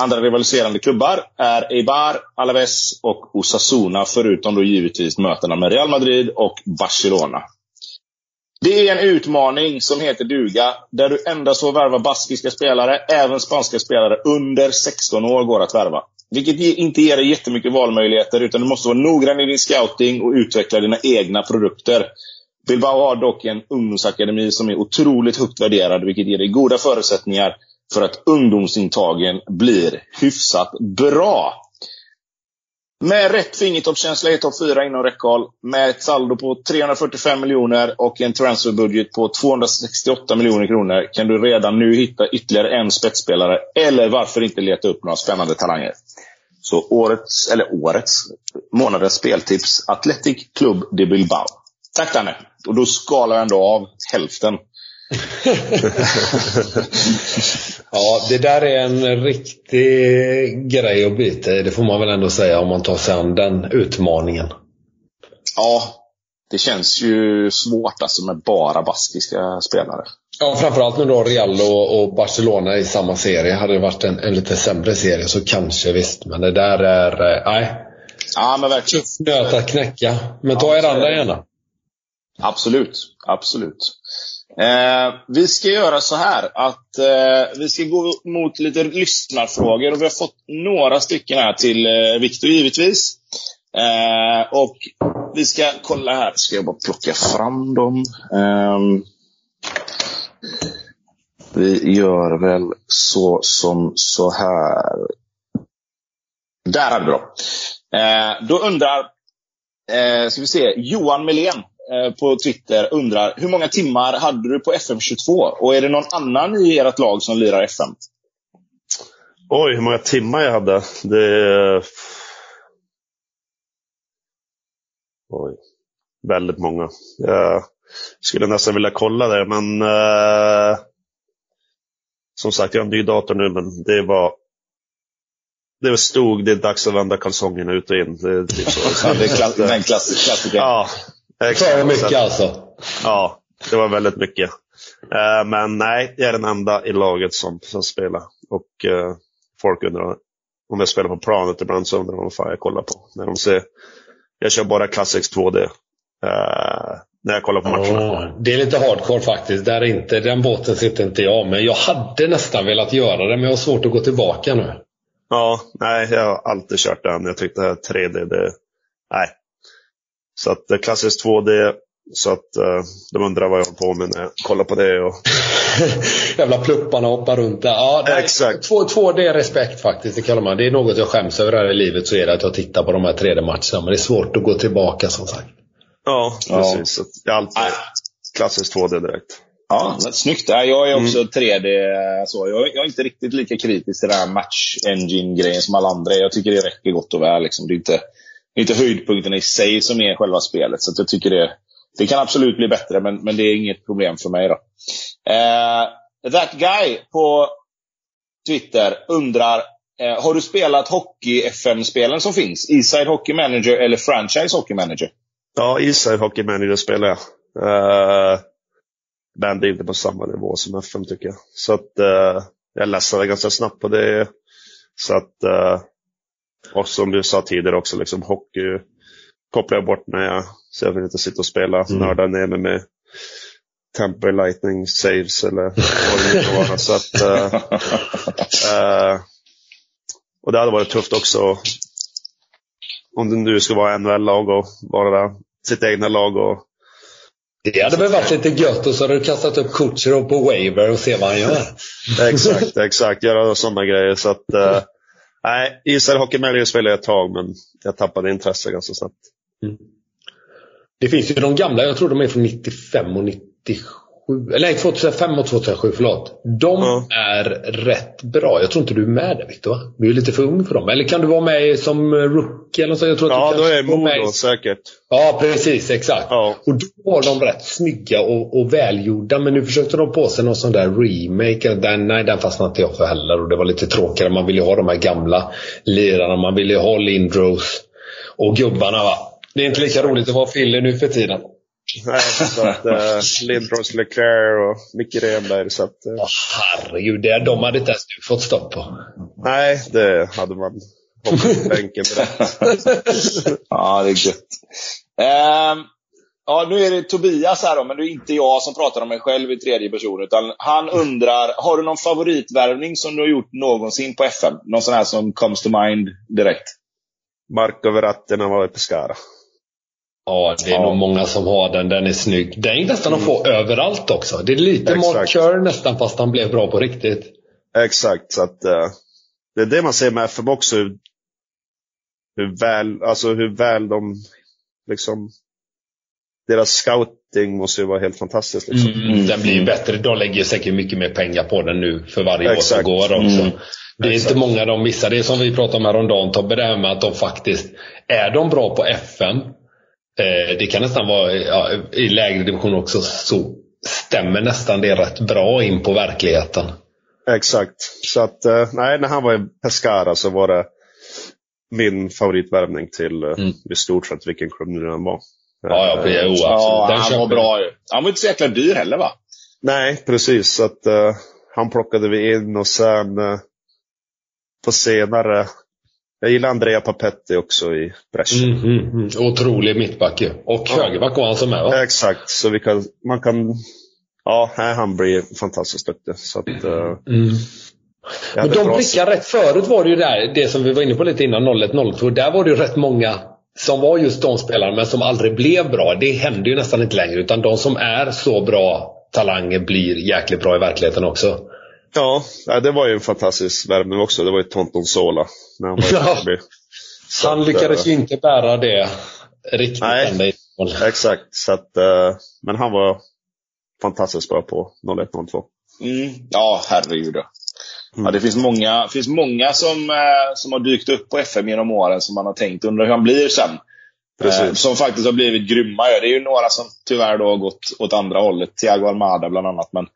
Andra rivaliserande klubbar är Eibar, Alaves och Osasuna, förutom då givetvis mötena med Real Madrid och Barcelona. Det är en utmaning som heter duga, där du endast får värva baskiska spelare. Även spanska spelare under 16 år går att värva. Vilket inte ger dig jättemycket valmöjligheter, utan du måste vara noggrann i din scouting och utveckla dina egna produkter. Bilbao har dock en ungdomsakademi som är otroligt högt värderad, vilket ger dig goda förutsättningar för att ungdomsintagen blir hyfsat bra. Med rätt fingertoppskänsla i topp 4 inom räckhåll, med ett saldo på 345 miljoner och en transferbudget på 268 miljoner kronor kan du redan nu hitta ytterligare en spetsspelare, eller varför inte leta upp några spännande talanger. Så årets, eller årets, månadens speltips, Athletic Club de Bilbao. Tack Danne! Och då skalar jag ändå av hälften
ja, det där är en riktig grej att byta i. Det får man väl ändå säga om man tar sig an den utmaningen.
Ja, det känns ju svårt alltså med bara baskiska spelare.
Ja, framförallt nu då Real och, och, Barcelona i samma serie. Hade det varit en, en lite sämre serie så kanske visst. Men det där är, eh, nej.
Ja, men verkligen.
Tuff nöt att knäcka. Men ta ja, er andra gärna.
Absolut, absolut. Eh, vi ska göra så här att eh, vi ska gå mot lite lyssnarfrågor och vi har fått några stycken här till eh, Viktor givetvis. Eh, och vi ska kolla här, ska jag bara plocka fram dem. Ehm, vi gör väl så som så här. Där hade vi dem. Eh, då undrar, eh, ska vi se, Johan Melén på Twitter undrar hur många timmar hade du på FM22? Och är det någon annan i ert lag som lirar FM?
Oj, hur många timmar jag hade? Det... Oj, väldigt många. Jag skulle nästan vilja kolla det, men eh... som sagt, jag har en ny dator nu, men det var det stod det är dags att vända kalsongerna ut och in. Det, är, så.
ja, det är klass, den klassiker.
Ja.
För mycket alltså?
Ja, det var väldigt mycket. Uh, men nej, jag är den enda i laget som, som spelar. Och uh, folk undrar om jag spelar på planet ibland så undrar de vad fan jag kollar på. När de ser, jag kör bara Classics 2D. Uh, eh, när jag kollar på matcherna.
Oh, det är lite hardcore faktiskt. Där inte, den båten sitter inte jag med. Jag hade nästan velat göra det, men jag har svårt att gå tillbaka nu.
Ja, nej, jag har alltid kört den. Jag tyckte 3D, det, nej, så att eh, klassiskt 2D. Så att uh, de undrar vad jag håller på med när jag kollar på det. Och...
Jävla plupparna hoppar runt där. Ja, nej,
Exakt.
2D är respekt faktiskt, det kallar man. Det är något jag skäms över här i livet så är det att jag tittar på de här 3D-matcherna. Men det är svårt att gå tillbaka som sagt.
Ja, precis. Ja. Jag är alltid klassiskt 2D direkt.
Ja, snyggt. Jag är också mm. 3D. Så jag, jag, är inte riktigt lika kritisk till den här match-engine-grejen som alla andra Jag tycker det räcker gott och väl. Liksom. Det är inte inte höjdpunkterna i sig som är själva spelet. Så jag tycker det, det kan absolut bli bättre, men, men det är inget problem för mig. då. Eh, that Guy på Twitter undrar, eh, har du spelat Hockey-FM-spelen som finns? Eastside Hockey Manager eller Franchise Hockey Manager?
Ja, Eastside Hockey Manager spelar jag. Uh, men det är inte på samma nivå som FM tycker jag. Så att uh, jag läste ganska snabbt på det. Så att uh, och som du sa tidigare också, liksom, hockey kopplar jag bort när jag, så jag vill inte sitta och spela, mm. nörda ner mig med Temper Lightning Saves eller vad det nu vara. Så att, uh, uh, och det hade varit tufft också om det nu ska vara NHL-lag och vara sitt egna lag. Och,
det hade väl varit lite gött och så hade du kastat upp Kutjerov på Waver och se vad han gör.
exakt, exakt. Göra sådana grejer. Så att, uh, Nej, Israel Hockey Manager spelade jag ett tag, men jag tappade intresse ganska snabbt. Mm.
Det finns ju de gamla, jag tror de är från 95 och 97 eller nej, 2005 och 2007, förlåt. De ja. är rätt bra. Jag tror inte du är med där Viktor. Du är lite för ung för dem. Eller kan du vara med som rookie? Eller så? Jag tror
ja,
att
du då är Modo säkert.
Ja, precis. Exakt. Ja. Och då var de rätt snygga och, och välgjorda. Men nu försökte de på sig någon sån där remake. Den, nej, den fastnade inte jag för heller. Och det var lite tråkigare. Man ville ju ha de här gamla lirarna. Man ville ju ha Lindros och gubbarna. Va? Det är inte lika roligt att vara Fille nu för tiden.
Nej, så att uh, Lindros Leclerc och Micke Renberg. Så att, uh... oh,
herregud, det, de hade inte ens du fått stopp på.
Nej, det hade man hoppat på bänken direkt.
ja, det är gött. Um, ja, nu är det Tobias här då, men det är inte jag som pratar om mig själv i tredje person. Utan han undrar, har du någon favoritvärvning som du har gjort någonsin på FM? Någon sån här som comes to mind direkt?
Marco Verratti när han var i Pescara.
Ja, det är ja. nog många som har den. Den är snygg. Den är nästan att få mm. överallt också. Det är lite Exakt. Mark Kerr nästan, fast han blev bra på riktigt.
Exakt, så att uh, det är det man ser med FM också. hur väl, alltså hur väl de liksom deras scouting måste ju vara helt fantastisk. Liksom.
Mm, den blir ju bättre. De lägger säkert mycket mer pengar på den nu för varje Exakt. år som går också. Mm. Det är Exakt. inte många de missar. Det är som vi pratade om häromdagen Tobbe, det med att de faktiskt, är de bra på FM, eh, det kan nästan vara ja, i lägre division också, så stämmer nästan det rätt bra in på verkligheten.
Exakt. Så att, eh, nej, när han var i Pescara så var det min favoritvärvning till eh, mm. i stort sett vilken klubb nu den var.
Ja, ja, jo, absolut.
Ja, han var bra. Han var inte så jäkla dyr heller va?
Nej, precis. Så att, uh, han plockade vi in och sen uh, på senare jag gillar Andrea Papetti också i Brescia. Mm,
mm, mm. Otrolig mittback Och ja. högerback var han som är va?
Exakt, så vi kan, man kan... Ja, han blir fantastiskt duktig. Så att, uh,
Men de prickar rätt. Förut var det ju där, det som vi var inne på lite innan, 01-02. Där var det ju rätt många som var just de spelarna men som aldrig blev bra. Det händer ju nästan inte längre. Utan de som är så bra talanger blir jäkligt bra i verkligheten också.
Ja, det var ju en fantastisk värvning också. Det var ju Tonton Sola. När han, var ja.
han lyckades ju inte bära det riktigt.
Nej, exakt. Så att, uh, men han var fantastiskt bra på 01-02.
Mm. Ja, herregud. Mm. Ja, det finns många, finns många som, eh, som har dykt upp på FM genom åren som man har tänkt undra hur han blir sen. Eh, som faktiskt har blivit grymma. Det är ju några som tyvärr då har gått åt andra hållet. Thiago Almada bland annat. Men,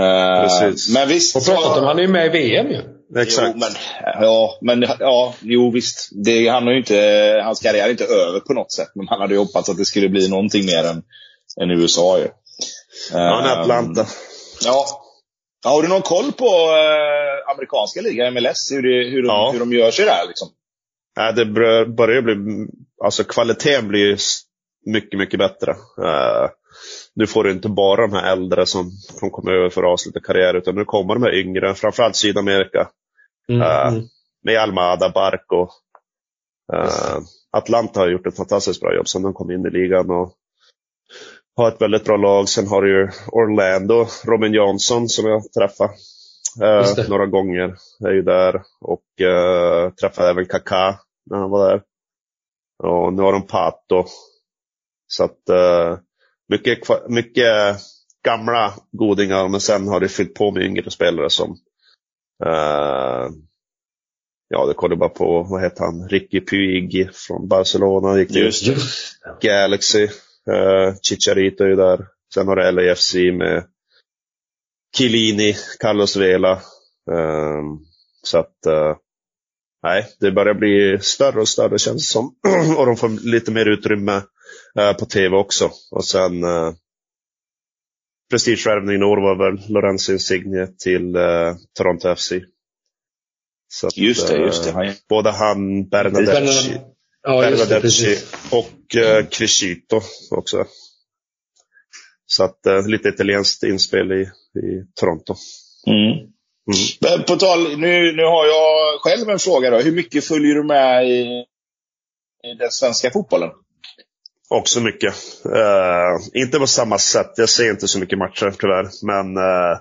eh, men visst.
Och pratat om han är ju med i VM ju.
Exakt.
Jo, men, ja, men ja, jo visst. Det, han har ju inte, hans karriär är inte över på något sätt. Men man hade ju hoppats att det skulle bli någonting mer än, än USA ju.
Ja, uh, Atlanta.
Ja, har du någon koll på eh, amerikanska ligan, MLS? Hur, det, hur, de, ja. hur de gör sig där? Liksom?
Ja, det börjar bli... Alltså kvaliteten blir mycket, mycket bättre. Uh, nu får du inte bara de här äldre som, som kommer över för att avsluta karriär, utan nu kommer de här yngre, framförallt Sydamerika. Mm, uh. Med Almada, Barco. Uh, Atlanta har gjort ett fantastiskt bra jobb sedan de kom in i ligan. Och har ett väldigt bra lag. Sen har du ju Orlando, Robin Jansson som jag träffade eh, några gånger. är ju där och eh, träffade även Kaká när han var där. Och nu har de Pato. Så att mycket, mycket gamla godingar men sen har det fyllt på med yngre spelare som eh, Ja, det kollar bara på, vad heter han, Ricky Puig från Barcelona. Gick till Galaxy. Uh, Chicharito är ju där. Sen har du LAFC med Chiellini, Carlos Vela. Um, så att, uh, nej, det börjar bli större och större känns det som. och de får lite mer utrymme uh, på tv också. Och sen uh, prestigevärvningen i år var väl Lorenzo Insigne till uh, Toronto FC.
Så att, just det, just det.
Både han, Bernadette, Ja, Bernadette och eh, Crescito också. Så att eh, lite italienskt inspel i, i Toronto.
Mm. Mm. På tal, nu, nu har jag själv en fråga då. Hur mycket följer du med i, i den svenska fotbollen?
Också mycket. Uh, inte på samma sätt. Jag ser inte så mycket matcher tyvärr. Men uh,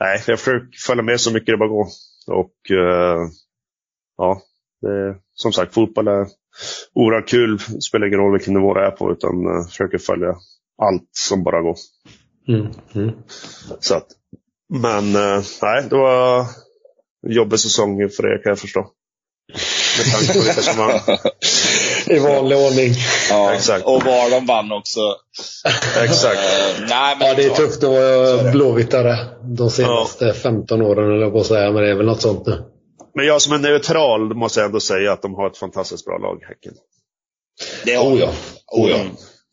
nej, jag försöker följa med så mycket det bara går. Och uh, ja, det, som sagt, fotboll är oerhört kul. Spelar ingen roll vilken nivå det är på utan uh, försöker följa allt som bara går. Mm. Mm. Så att, men nej, det var en jobbig säsong för er kan jag förstå. Med tanke på
lite som man... I vanlig ordning.
Ja, exakt. Och var de vann också.
exakt.
Uh, nej, men
ja, det är tufft att vara blåvittare de senaste ja. 15 åren, eller på att säga. Men det är väl något sånt nu.
Men jag som är neutral måste ändå säga att de har ett fantastiskt bra lag, Häcken.
Det har oh ja. Oh ja.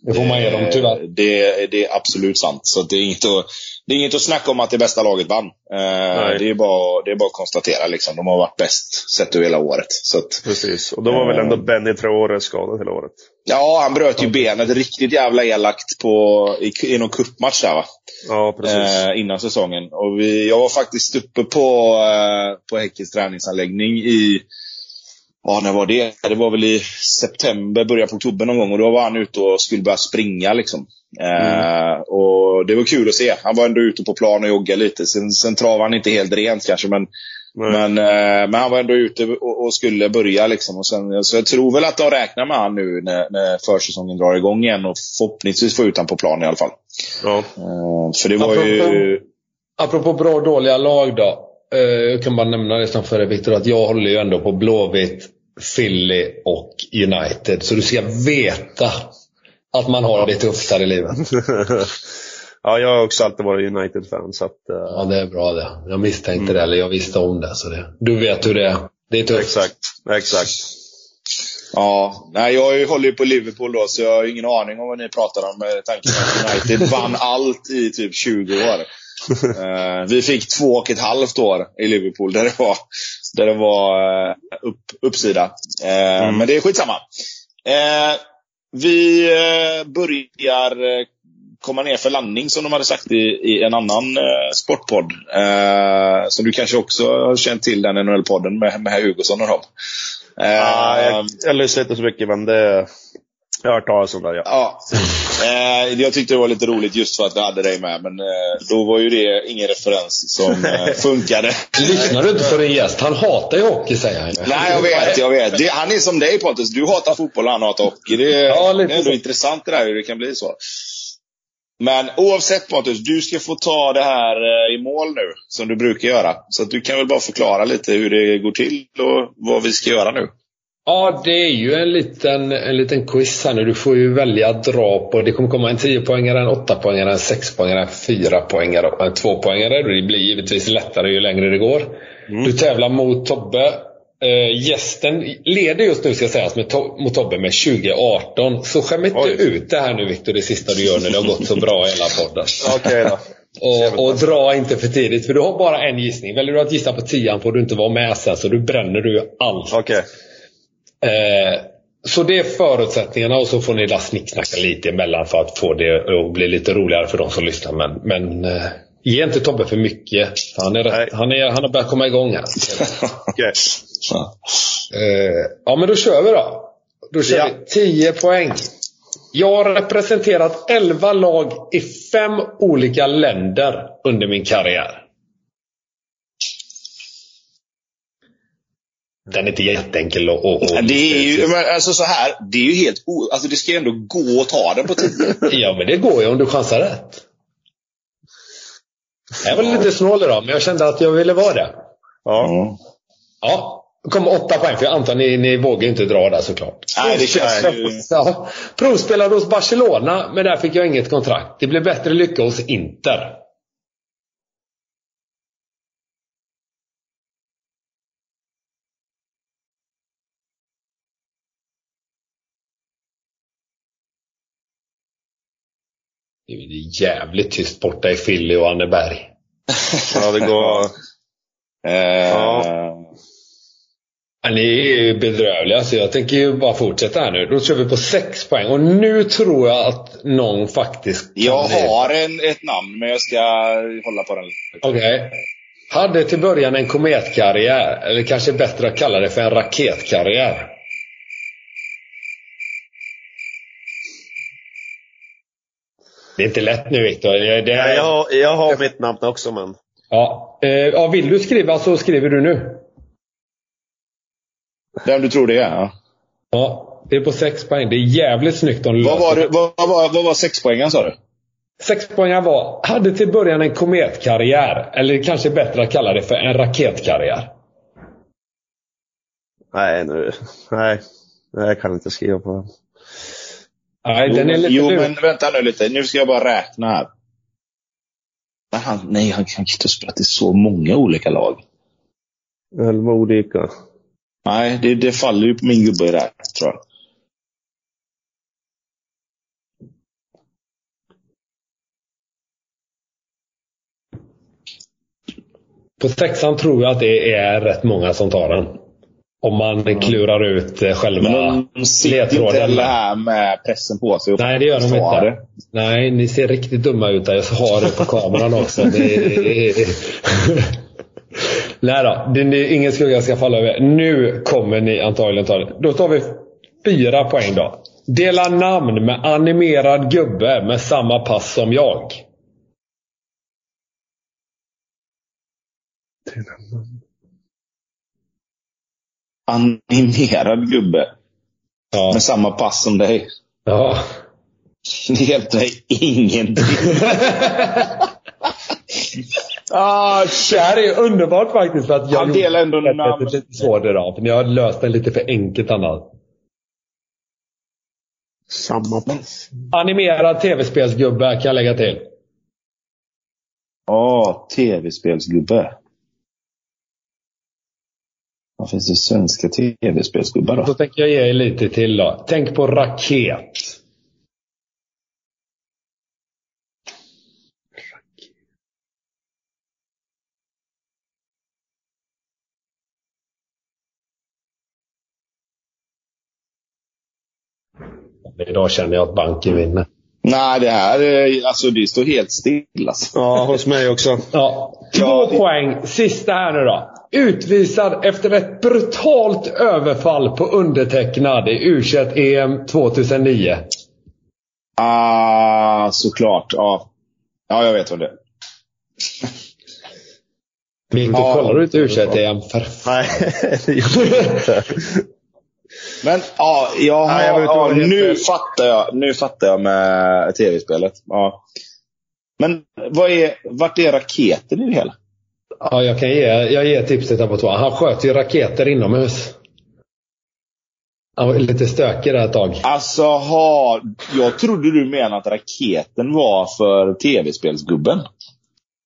Det får man ge dem tyvärr.
Det, det är absolut sant. Så det är, inget att, det är inget att snacka om att det bästa laget vann. Eh, det, är bara, det är bara att konstatera. Liksom. De har varit bäst sett över hela året. Så att,
Precis, och då var väl ändå eh, Benny Traore skadad hela året?
Ja, han bröt ju benet riktigt jävla elakt på, i, i någon cupmatch där va?
Ja, precis.
Eh, innan säsongen. Och vi, jag var faktiskt uppe på, eh, på Häckens träningsanläggning i Ja, när var det? Det var väl i september, början på oktober någon gång. Och då var han ute och skulle börja springa. Liksom. Mm. Eh, och Det var kul att se. Han var ändå ute på plan och joggade lite. Sen, sen travade han inte helt rent kanske, men Men, eh, men han var ändå ute och, och skulle börja. Liksom. Och sen, så jag tror väl att de räknar med han nu när, när försäsongen drar igång igen och förhoppningsvis få ut honom på plan i alla fall.
Ja.
Eh, för det var
Apropå-
ju...
Apropå bra och dåliga lag då. Eh, Jag kan bara nämna det som för dig Viktor, att jag håller ju ändå på Blåvitt, Philly och United. Så du ska veta att man har det tufft här i livet.
ja, jag har också alltid varit United-fan. Så att, eh,
Ja, det är bra det. Jag misstänkte det, eller jag visste om det. Så det. Du vet hur det är. Det är tufft.
Exakt. Exakt.
Ja, nej, jag håller ju på Liverpool då, så jag har ingen aning om vad ni pratar om med tanke på att United vann allt i typ 20 år. Eh, vi fick två och ett halvt år i Liverpool där det var, där det var eh, upp, uppsida. Eh, Men det är skitsamma. Vi börjar komma ner för landning som de hade sagt i, i en annan eh, sportpodd. Eh, som du kanske också har känt till, den NHL-podden med, med herr Hugosson och dem. Eh,
Ja, jag, jag lyssnar inte så mycket, men det... Jag har hört talas om det, ja.
Ja. Eh, jag tyckte det var lite roligt just för att jag hade dig med. Men eh, då var ju det ingen referens som eh, funkade.
Lyssnar du inte på din gäst? Han hatar ju hockey säger han.
Nej, jag vet. Jag vet. Det, han är som dig Pontus. Du hatar fotboll och han hatar hockey. Det,
Ja, lite
det är ändå
så.
intressant det där hur det kan bli så. Men oavsett Pontus, du ska få ta det här eh, i mål nu. Som du brukar göra. Så du kan väl bara förklara lite hur det går till och vad vi ska göra nu.
Ja, det är ju en liten, en liten quiz här nu. Du får ju välja att dra på. Det kommer komma en 10-poängare, en 8-poängare, en 6-poängare, en 4-poängare och en 2-poängare. Det blir givetvis lättare ju längre det går. Du tävlar mot Tobbe. Eh, gästen leder just nu, ska sägas, med to- mot Tobbe med 2018. Så skäm inte
Oj.
ut det här nu Viktor, det sista du gör när det har gått så bra i hela podden.
Okej då.
Och, och dra inte för tidigt, för du har bara en gissning. Väljer du att gissa på tian får du inte vara med sen, så du bränner du allt.
Okej.
Eh, så det är förutsättningarna och så får ni där snicksnacka lite emellan för att få det att bli lite roligare för de som lyssnar. Men, men eh, ge inte Tobbe för mycket. Han, är
Nej.
han, är, han har börjat komma igång här.
Ja.
Eh, ja men då kör vi då. Då kör
Ja.
vi 10 poäng. Jag har representerat 11 lag i fem olika länder under min karriär. Den är inte jätteenkel att... att- att-
Det är ju, men alltså så här, det är ju helt o, alltså det ska ju ändå gå att ta den på tio.
Ja, men det går ju om du chansar rätt. Jag var lite snål idag, men jag kände att jag ville vara det.
Ja.
Ja, det kom åtta poäng, för jag antar ni, ni vågar inte dra där såklart.
Nej, det känns ju...
Ja, provspelade hos Barcelona, men där fick jag inget kontrakt. Det blev bättre lycka hos Inter. Det är jävligt tyst borta i Philly och Anneberg.
Ja, det går...
Eh,
Ja, Ni är ju bedrövliga, så jag tänker ju bara fortsätta här nu. Då kör vi på sex poäng. Och nu tror jag att någon faktiskt
Jag har en, ett namn, men jag ska hålla på den.
Okej. Hade till början en kometkarriär. Eller kanske bättre att kalla det för en raketkarriär. Det är inte lätt nu Viktor.
Ja, jag, har, jag har mitt namn också, men...
Ja. Eh, ja, vill du skriva så skriver du nu.
Den du tror det är? Ja.
Ja, det är på sex poäng. Det är jävligt snyggt om du
Vad, var
det.
vad, vad, var- vad var sexpoängen sa du?
Sex poäng var, hade till början en kometkarriär. Eller kanske bättre att kalla det för en raketkarriär.
Nej, nu... Nej. Nej, jag kan inte skriva på den.
Nej,
Jo,
den är
men,
lite
jo
lurig.
men vänta nu lite. Nu ska jag bara räkna här. Men han, nej, han kan inte ha spelat i så många olika lag.
Elva olika.
Nej, det, det faller ju på min gubbe där, tror jag.
På sexan tror jag att det är rätt många som tar den. Om man klurar ut eh, själva
de sitter ju inte
ledtråden.
heller här med pressen på sig.
Nej, det gör de inte.
det.
Nej, ni ser riktigt dumma ut där. Jag har det på kameran också. Det är... Nej då, det är ingen skugga ska falla över. Nu kommer ni antagligen ta det. Då tar vi fyra poäng då. Dela namn med animerad gubbe med samma pass som jag.
Animerad gubbe.
Ja.
Med samma pass som dig.
ja.
Det hjälpte mig ingenting. ah,
Det här är underbart faktiskt för att jag
Han delar ändå namn.
det lite svårt idag. För ni har löst den lite för enkelt annars.
Samma pass.
Animerad tv-spelsgubbe kan jag lägga till.
Ja, tv-spelsgubbe. Vad finns det svenska tv-spelsgubbar
Då
då?
tänker jag ge er lite till då. Tänk på raket. Idag känner jag att banken vinner.
Nej, det här är- alltså, det står helt still. Alltså.
Ja, hos mig också.
Ja. Två
Ja, det-
poäng. Sista här nu då. Utvisad efter ett brutalt överfall på undertecknad i u EM 2009.
Ah, såklart. Ja. ja, jag vet vad det är.
Victor,
Ja.
kollar du inte u EM? För
Nej, det gjorde jag inte.
Men ja, jag har,
Nej,
ja, nu, fattar jag, nu fattar jag med tv-spelet. Ja. Men vad är, vart är raketen i det hela?
Ja, jag kan ge, jag ger tipset två. Han sköt ju raketer inomhus. Han var lite stökig där ett tag.
Alltså, ha, jag trodde du menade att raketen var för tv-spelsgubben.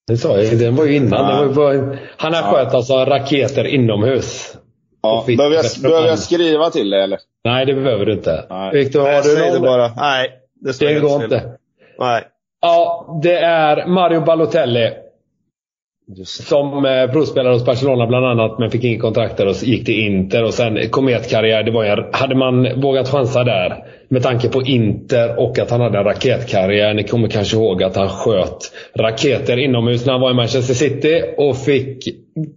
Det sa jag Den var ju innan.
Ja.
Det var ju bara, han har
Ja.
sköt alltså raketer inomhus.
Ja, behöver, jag, behöver jag skriva till det eller?
Nej, det behöver du inte.
Nej.
Viktor, har
Nej,
du någon?
bara. Nej, det
Det går inte.
Nej.
Ja, det är Mario Balotelli. Som eh, provspelare hos Barcelona bland annat, men fick inget kontrakt där och gick till Inter. Och sen kometkarriär. Det var en, hade man vågat chansa där, med tanke på Inter och att han hade en raketkarriär. Ni kommer kanske ihåg att han sköt raketer inomhus när han var i Manchester City och fick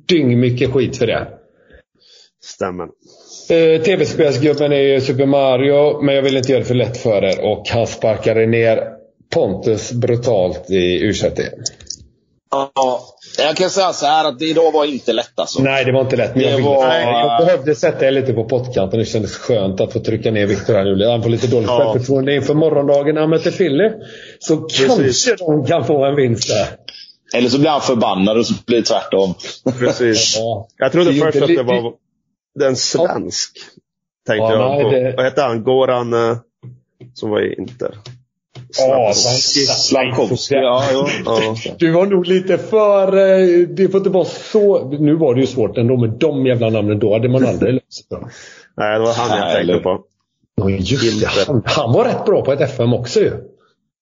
dyng mycket skit för det.
Stämmer.
Eh, TV-spelsgubben är ju Super Mario, men jag vill inte göra det för lätt för er. Och han sparkade ner Pontus brutalt i u
Ja, jag kan säga så här att det idag var inte lätt alltså.
Nej, det var inte lätt. Men jag,
var-
nej, jag behövde sätta er lite på pottkanten. Det kändes skönt att få trycka ner Viktor här nu. Han får lite dåligt
Ja.
självförtroende inför morgondagen när han möter Philly. Så kanske de kan få en vinst där.
Eller så blir han förbannad och så blir det tvärtom.
Precis.
Ja.
Jag trodde först att det var den svensk. Tänkte
Ja,
jag
nej,
på.
det-
Vad hette han? Goran eh, som var i Inter?
Ja,
Slavkovski. Ja, jo.
Ja.
Du var nog lite för... eh, Det får inte vara så... Nu var det ju svårt ändå med de jävla namnen. Då hade man aldrig löst det.
Nej, det var han jag tänkte på.
Ja, just det. Han, han var rätt bra på ett FM också ju.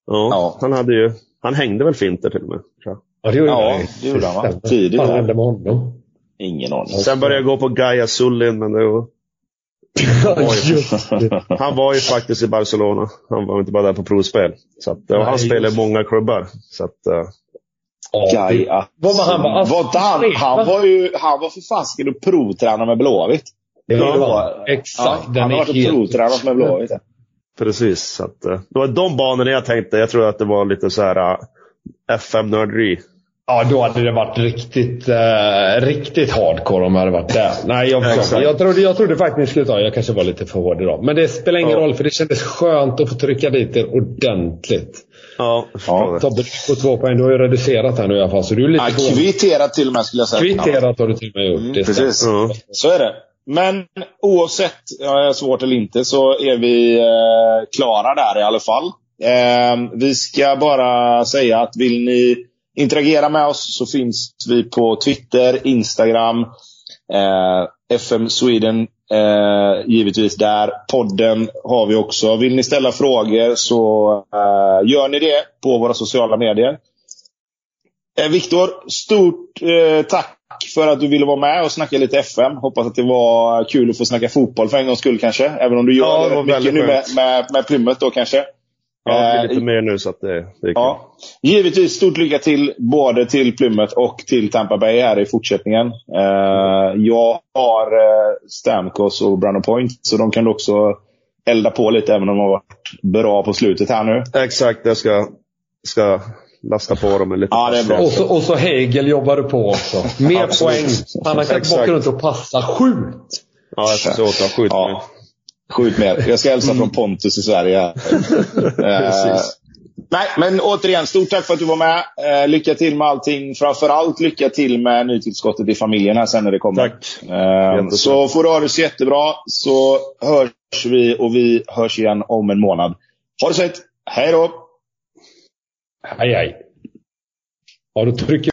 Ja,
Ja.
Han, hade ju, han hängde väl Finter till och med.
Ja, det gjorde
Ja,
han
det gjorde han, va? Tidigt.
Vad hände med honom?
Ingen aning.
Sen började jag gå på Gaia Sullin, men det var. han var ju faktiskt i Barcelona. Han var inte bara där på provspel. Så att, och
Nej,
han spelar i
just-
många klubbar. Så att, eh,
Gaia.
Vad var han? Var
Var han, han var ju han var för fasken och provtränare med Blåvitt.
Det var, Exakt.
Ja, han har varit
helt-
provtränat med Blåvitt.
precis. Så att, eh, det var de banorna jag tänkte. Jag tror att det var lite så här uh, FM-nörderi.
Ja, då hade det varit riktigt, eh, riktigt hardcore om jag hade varit där. Nej, jag, jag, trodde, jag trodde faktiskt skulle ta Jag kanske var lite för hård idag. Men det spelar ingen
Ja.
roll, för det kändes skönt att få trycka dit er ordentligt.
Ja.
Tobbe, du får två poäng. Du har ju reducerat här nu i alla fall. Så du är lite
Ja, kvitterat till och med skulle jag säga.
Kvitterat har du till och med gjort.
Mm, precis.
Ja.
Så är det. Men oavsett ja, svårt eller inte så är vi eh, klara där i alla fall. Eh, vi ska bara säga att vill ni interagera med oss så finns vi på Twitter, Instagram, eh, FM Sweden eh, givetvis där. Podden har vi också. Vill ni ställa frågor så eh, gör ni det på våra sociala medier. Eh, Viktor, stort eh, tack för att du ville vara med och snacka lite FM. Hoppas att det var kul att få snacka fotboll för en gångs skull kanske. Även om du gör
Ja, det
mycket nu med, med, med Plymouth då kanske.
Ja, det
Eh,
blir lite mer nu så att det, det är kul.
Ja. Givetvis stort lycka till både till Plymouth och till Tampa Bay här i fortsättningen. Eh, jag har eh, Stamkos och Brandon Point, så de kan också elda på lite även om de har varit bra på slutet här nu.
Exakt, jag ska, ska lasta på dem med lite
Ja, det är bra.
Och så, och så Hegel jobbar du på också. Mer poäng. Han har kan
Exakt.
åka runt och passa. Skjut!
Ja, jag ska åt. Skjut
Ja.
mig.
Skjut mer. Jag ska hälsa från Pontus i Sverige. eh,
Precis.
nej, men återigen, stort tack för att du var med. Eh, lycka till med allting. Framförallt lycka till med nytillskottet i familjen här sen när det kommer.
Tack.
Eh, så får du ha det så jättebra, så hörs vi och vi hörs igen om en månad. Ha det så. Hej då!
Hej, hej. Ja, då trycker